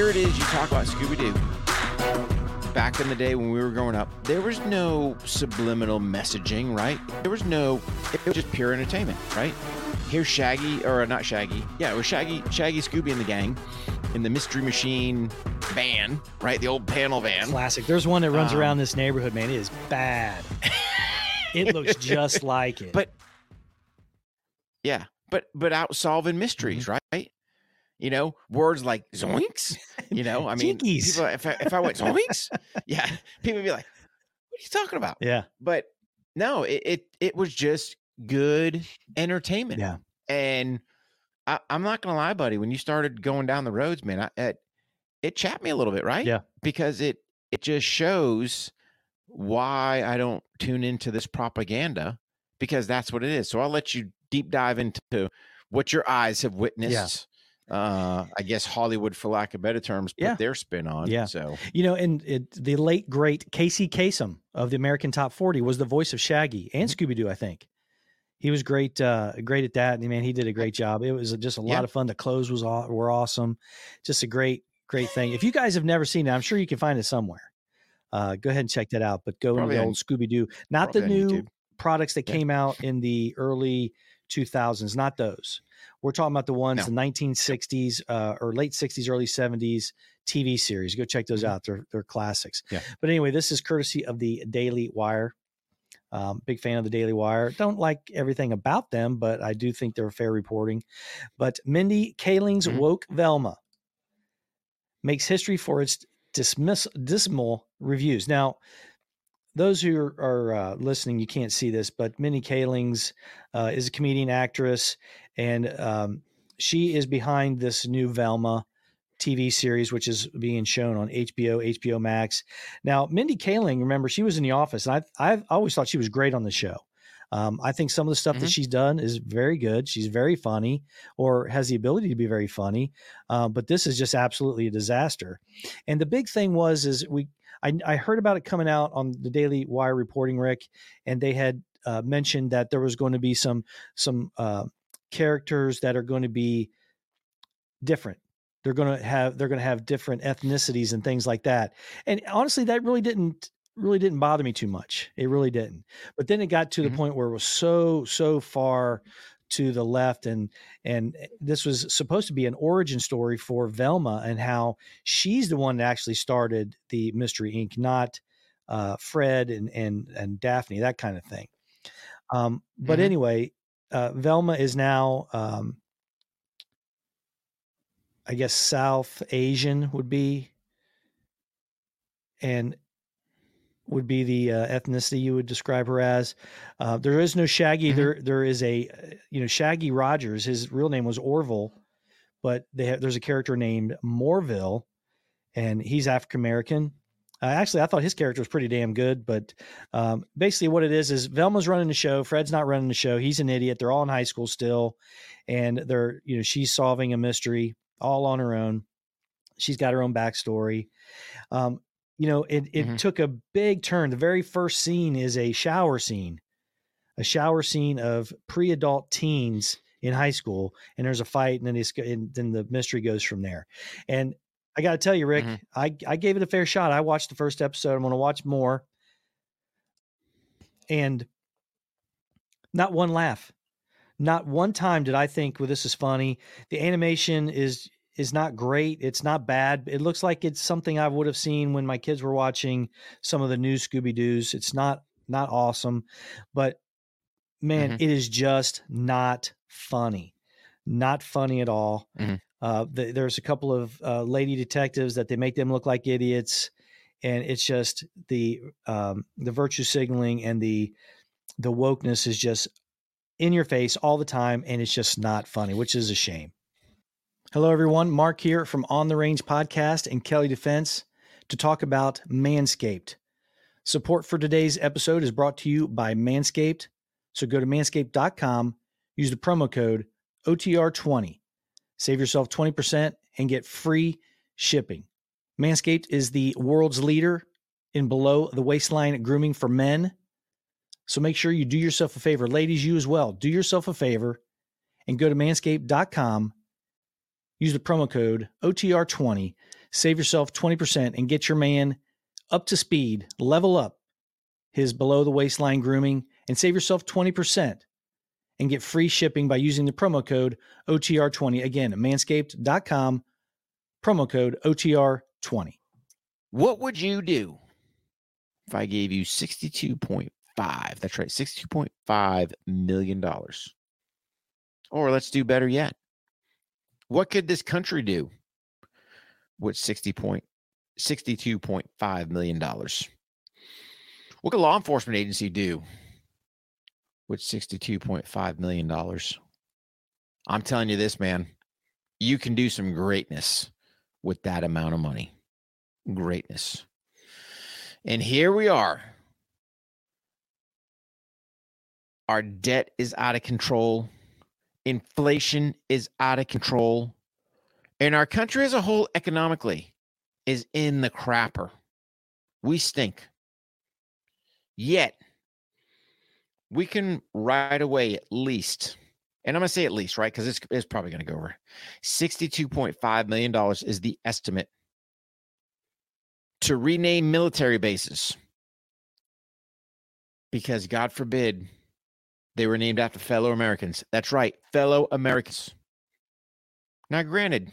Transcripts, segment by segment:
here it is. You talk about Scooby Doo. Back in the day when we were growing up, there was no subliminal messaging, right? There was no, it was just pure entertainment, right? Here's Shaggy, or not Shaggy. Yeah, it was Shaggy, Shaggy, Scooby, and the gang in the Mystery Machine van, right? The old panel van. Classic. There's one that runs Um, around this neighborhood, man. It is bad. it looks just like it. But yeah, but but out solving mysteries, Mm-hmm. right? You know, words like zoinks. You know, I mean, people, if I, if I went zoinks, yeah, people would be like, "What are you talking about?" yeah, But no, it it, it was just good entertainment. Yeah. and I, I'm not gonna lie, buddy. When you started going down the roads, man, I, it it chapped me a little bit, right? Yeah. because it it just shows why I don't tune into this propaganda because that's what it is. So I'll let you deep dive into what your eyes have witnessed. Uh, I guess Hollywood, for lack of better terms, put Yeah. their spin on. Yeah. So You know, and it, the late great Casey Kasem of the American Top 40 was the voice of Shaggy and Mm-hmm. Scooby Doo, I think. He was great, uh, great at that. And man, he did a great job. It was just a lot Yeah. of fun. The clothes was aw- were awesome. Just a great, great thing. If you guys have never seen it, I'm sure you can find it somewhere. Uh, go ahead and check that out. But go Probably into the on- old Scooby Doo, not the new YouTube. products that Yeah. came out in the early 2000s, not those. We're talking about the ones No. the 1960s uh, or late 60s, early 70s TV series. Go check those Mhm. out. They're they're classics. Yeah. But anyway, this is courtesy of the Daily Wire. Um, big fan of the Daily Wire. Don't like everything about them, but I do think they're fair reporting. But Mindy Kaling's Mhm. woke Velma makes history for its dismiss dismal reviews. Now, those who are, are uh, listening, you can't see this, but Mindy Kaling's uh, is a comedian actress, and um, she is behind this new Velma TV series, which is being shown on HBO, HBO Max. Now, Mindy Kaling, remember, she was in The Office, and I, I've always thought she was great on the show. Um, I think some of the stuff that Mhm. she's done is very good. She's very funny, or has the ability to be very funny. Uh, but this is just absolutely a disaster. And the big thing was, is we I, I heard about it coming out on the Daily Wire reporting, Rick, and they had uh, mentioned that there was going to be some some uh, characters that are going to be different. They're going to have they're going to have different ethnicities and things like that. And honestly, that really didn't really didn't bother me too much. It really didn't. But then it got to the Mhm. point where it was so so far to the left and and this was supposed to be an origin story for Velma and how she's the one that actually started the Mystery Inc., not uh, Fred and and and Daphne, that kind of thing. Um, but Mhm. anyway, uh, Velma is now, um, I guess, South Asian would be, and would be the uh, ethnicity you would describe her as. Uh, there is no Shaggy. Mhm. There, there is a, you know, Shaggy Rogers. His real name was Orville, but they have, there's a character named Morville, and he's African American. Uh, actually, I thought his character was pretty damn good, but um, basically, what it is is Velma's running the show. Fred's not running the show. He's an idiot. They're all in high school still, and they're you know she's solving a mystery all on her own. She's got her own backstory. Um, you know, it it Mhm. took a big turn. The very first scene is a shower scene, a shower scene of pre-adult teens in high school, and there's a fight, and then it's and then the mystery goes from there. And I got to tell you, Rick, Mhm. I I gave it a fair shot. I watched the first episode. I'm going to watch more, and not one laugh, not one time did I think, "Well, this is funny." The animation is is not great. It's not bad. It looks like it's something I would have seen when my kids were watching some of the new Scooby Doo's. It's not not awesome, but man, Mhm. it is just not funny. Not funny at all. Mhm. Uh, th- there's a couple of uh, lady detectives that they make them look like idiots, and it's just the um, the virtue signaling and the the wokeness is just in your face all the time, and it's just not funny, which is a shame. Hello, everyone. Mark here from On the Range Podcast and Kelly Defense to talk about Manscaped. Support for today's episode is brought to you by Manscaped. So go to manscaped.com, use the promo code OTR20, save yourself 20% and get free shipping. Manscaped is the world's leader in below the waistline grooming for men. So make sure you do yourself a favor. Ladies, you as well. Do yourself a favor and go to manscaped.com. Use the promo code OTR20. Save yourself 20% and get your man up to speed, level up his below the waistline grooming, and save yourself 20% and get free shipping by using the promo code OTR20. Again, manscaped.com, promo code OTR20. What would you do if I gave you 62.5? That's right, $62.5 million. Or let's do better yet. What could this country do with 60 point, $62.5 million? What could law enforcement agency do with $62.5 million? I'm telling you this, man, you can do some greatness with that amount of money. Greatness. And here we are. Our debt is out of control. Inflation is out of control. And our country as a whole, economically, is in the crapper. We stink. Yet, we can right away at least, and I'm going to say at least, right? Because it's, it's probably going to go over $62.5 million is the estimate to rename military bases. Because God forbid they were named after fellow Americans. That's right, fellow Americans. Now, granted,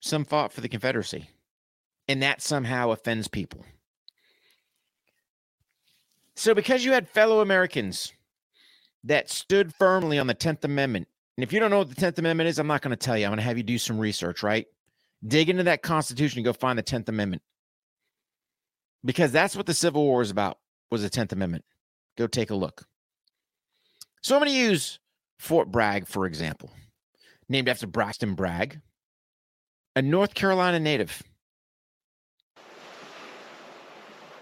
some fought for the Confederacy, and that somehow offends people. So, because you had fellow Americans that stood firmly on the 10th Amendment, and if you don't know what the 10th Amendment is, I'm not going to tell you. I'm going to have you do some research, right? Dig into that Constitution and go find the 10th Amendment. Because that's what the Civil War is about, was the 10th Amendment. Go take a look. So I'm going to use Fort Bragg, for example, named after Braxton Bragg, a North Carolina native.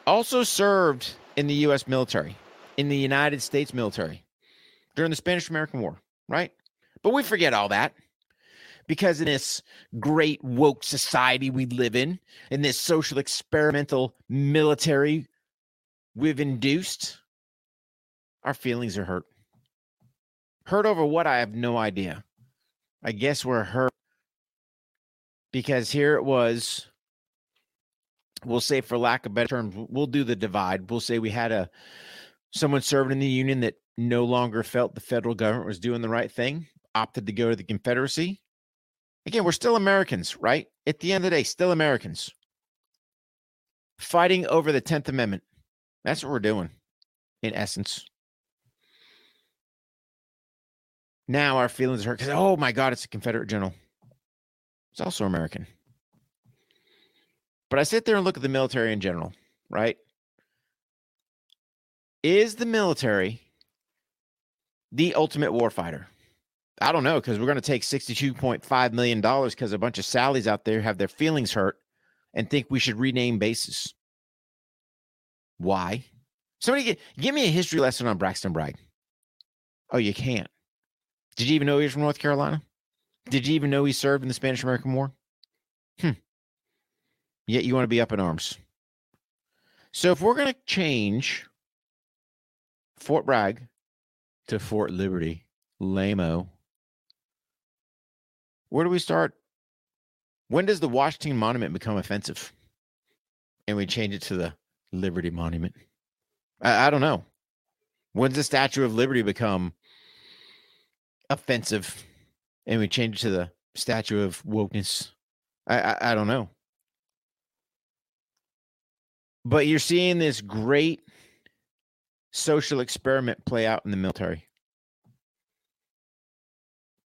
Also served in the U.S. military, in the United States military during the Spanish American War, right? But we forget all that because in this great woke society we live in, in this social experimental military we've induced, our feelings are hurt. Hurt over what? I have no idea. I guess we're hurt because here it was we'll say for lack of better terms we'll do the divide. We'll say we had a someone serving in the union that no longer felt the federal government was doing the right thing opted to go to the confederacy. Again we're still americans right? At the end of the day still americans. Fighting over the 10th amendment. That's what we're doing in essence now our feelings hurt because oh my god it's a confederate general it's also american but I sit there and look at the military in general, right? Is the military the ultimate warfighter? I don't know because we're going to take $62.5 million because a bunch of Sallys out there have their feelings hurt and think we should rename bases. Why? Somebody get, give me a history lesson on Braxton Bragg. Oh, you can't. Did you even know he was from North Carolina? Did you even know he served in the Spanish American War? Hmm. Yet you want to be up in arms. So if we're going to change Fort Bragg to Fort Liberty, Lamo, where do we start? When does the Washington Monument become offensive? And we change it to the Liberty Monument. I, I don't know. When's the Statue of Liberty become offensive? And we change it to the Statue of Wokeness. I, I, I don't know. But you're seeing this great social experiment play out in the military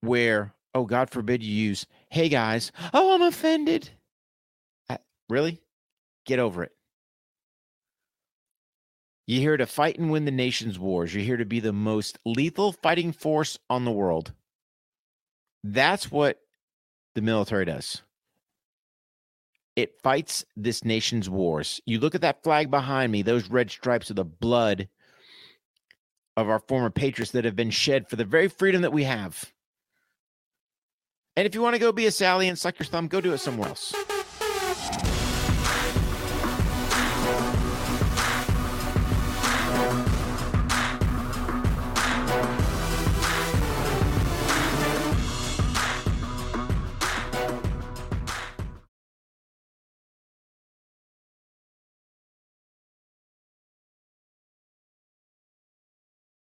where, oh, God forbid you use, hey guys, oh, I'm offended. I, really? Get over it. You're here to fight and win the nation's wars. You're here to be the most lethal fighting force on the world. That's what the military does it fights this nation's wars. You look at that flag behind me, those red stripes are the blood of our former patriots that have been shed for the very freedom that we have. And if you want to go be a Sally and suck your thumb, go do it somewhere else.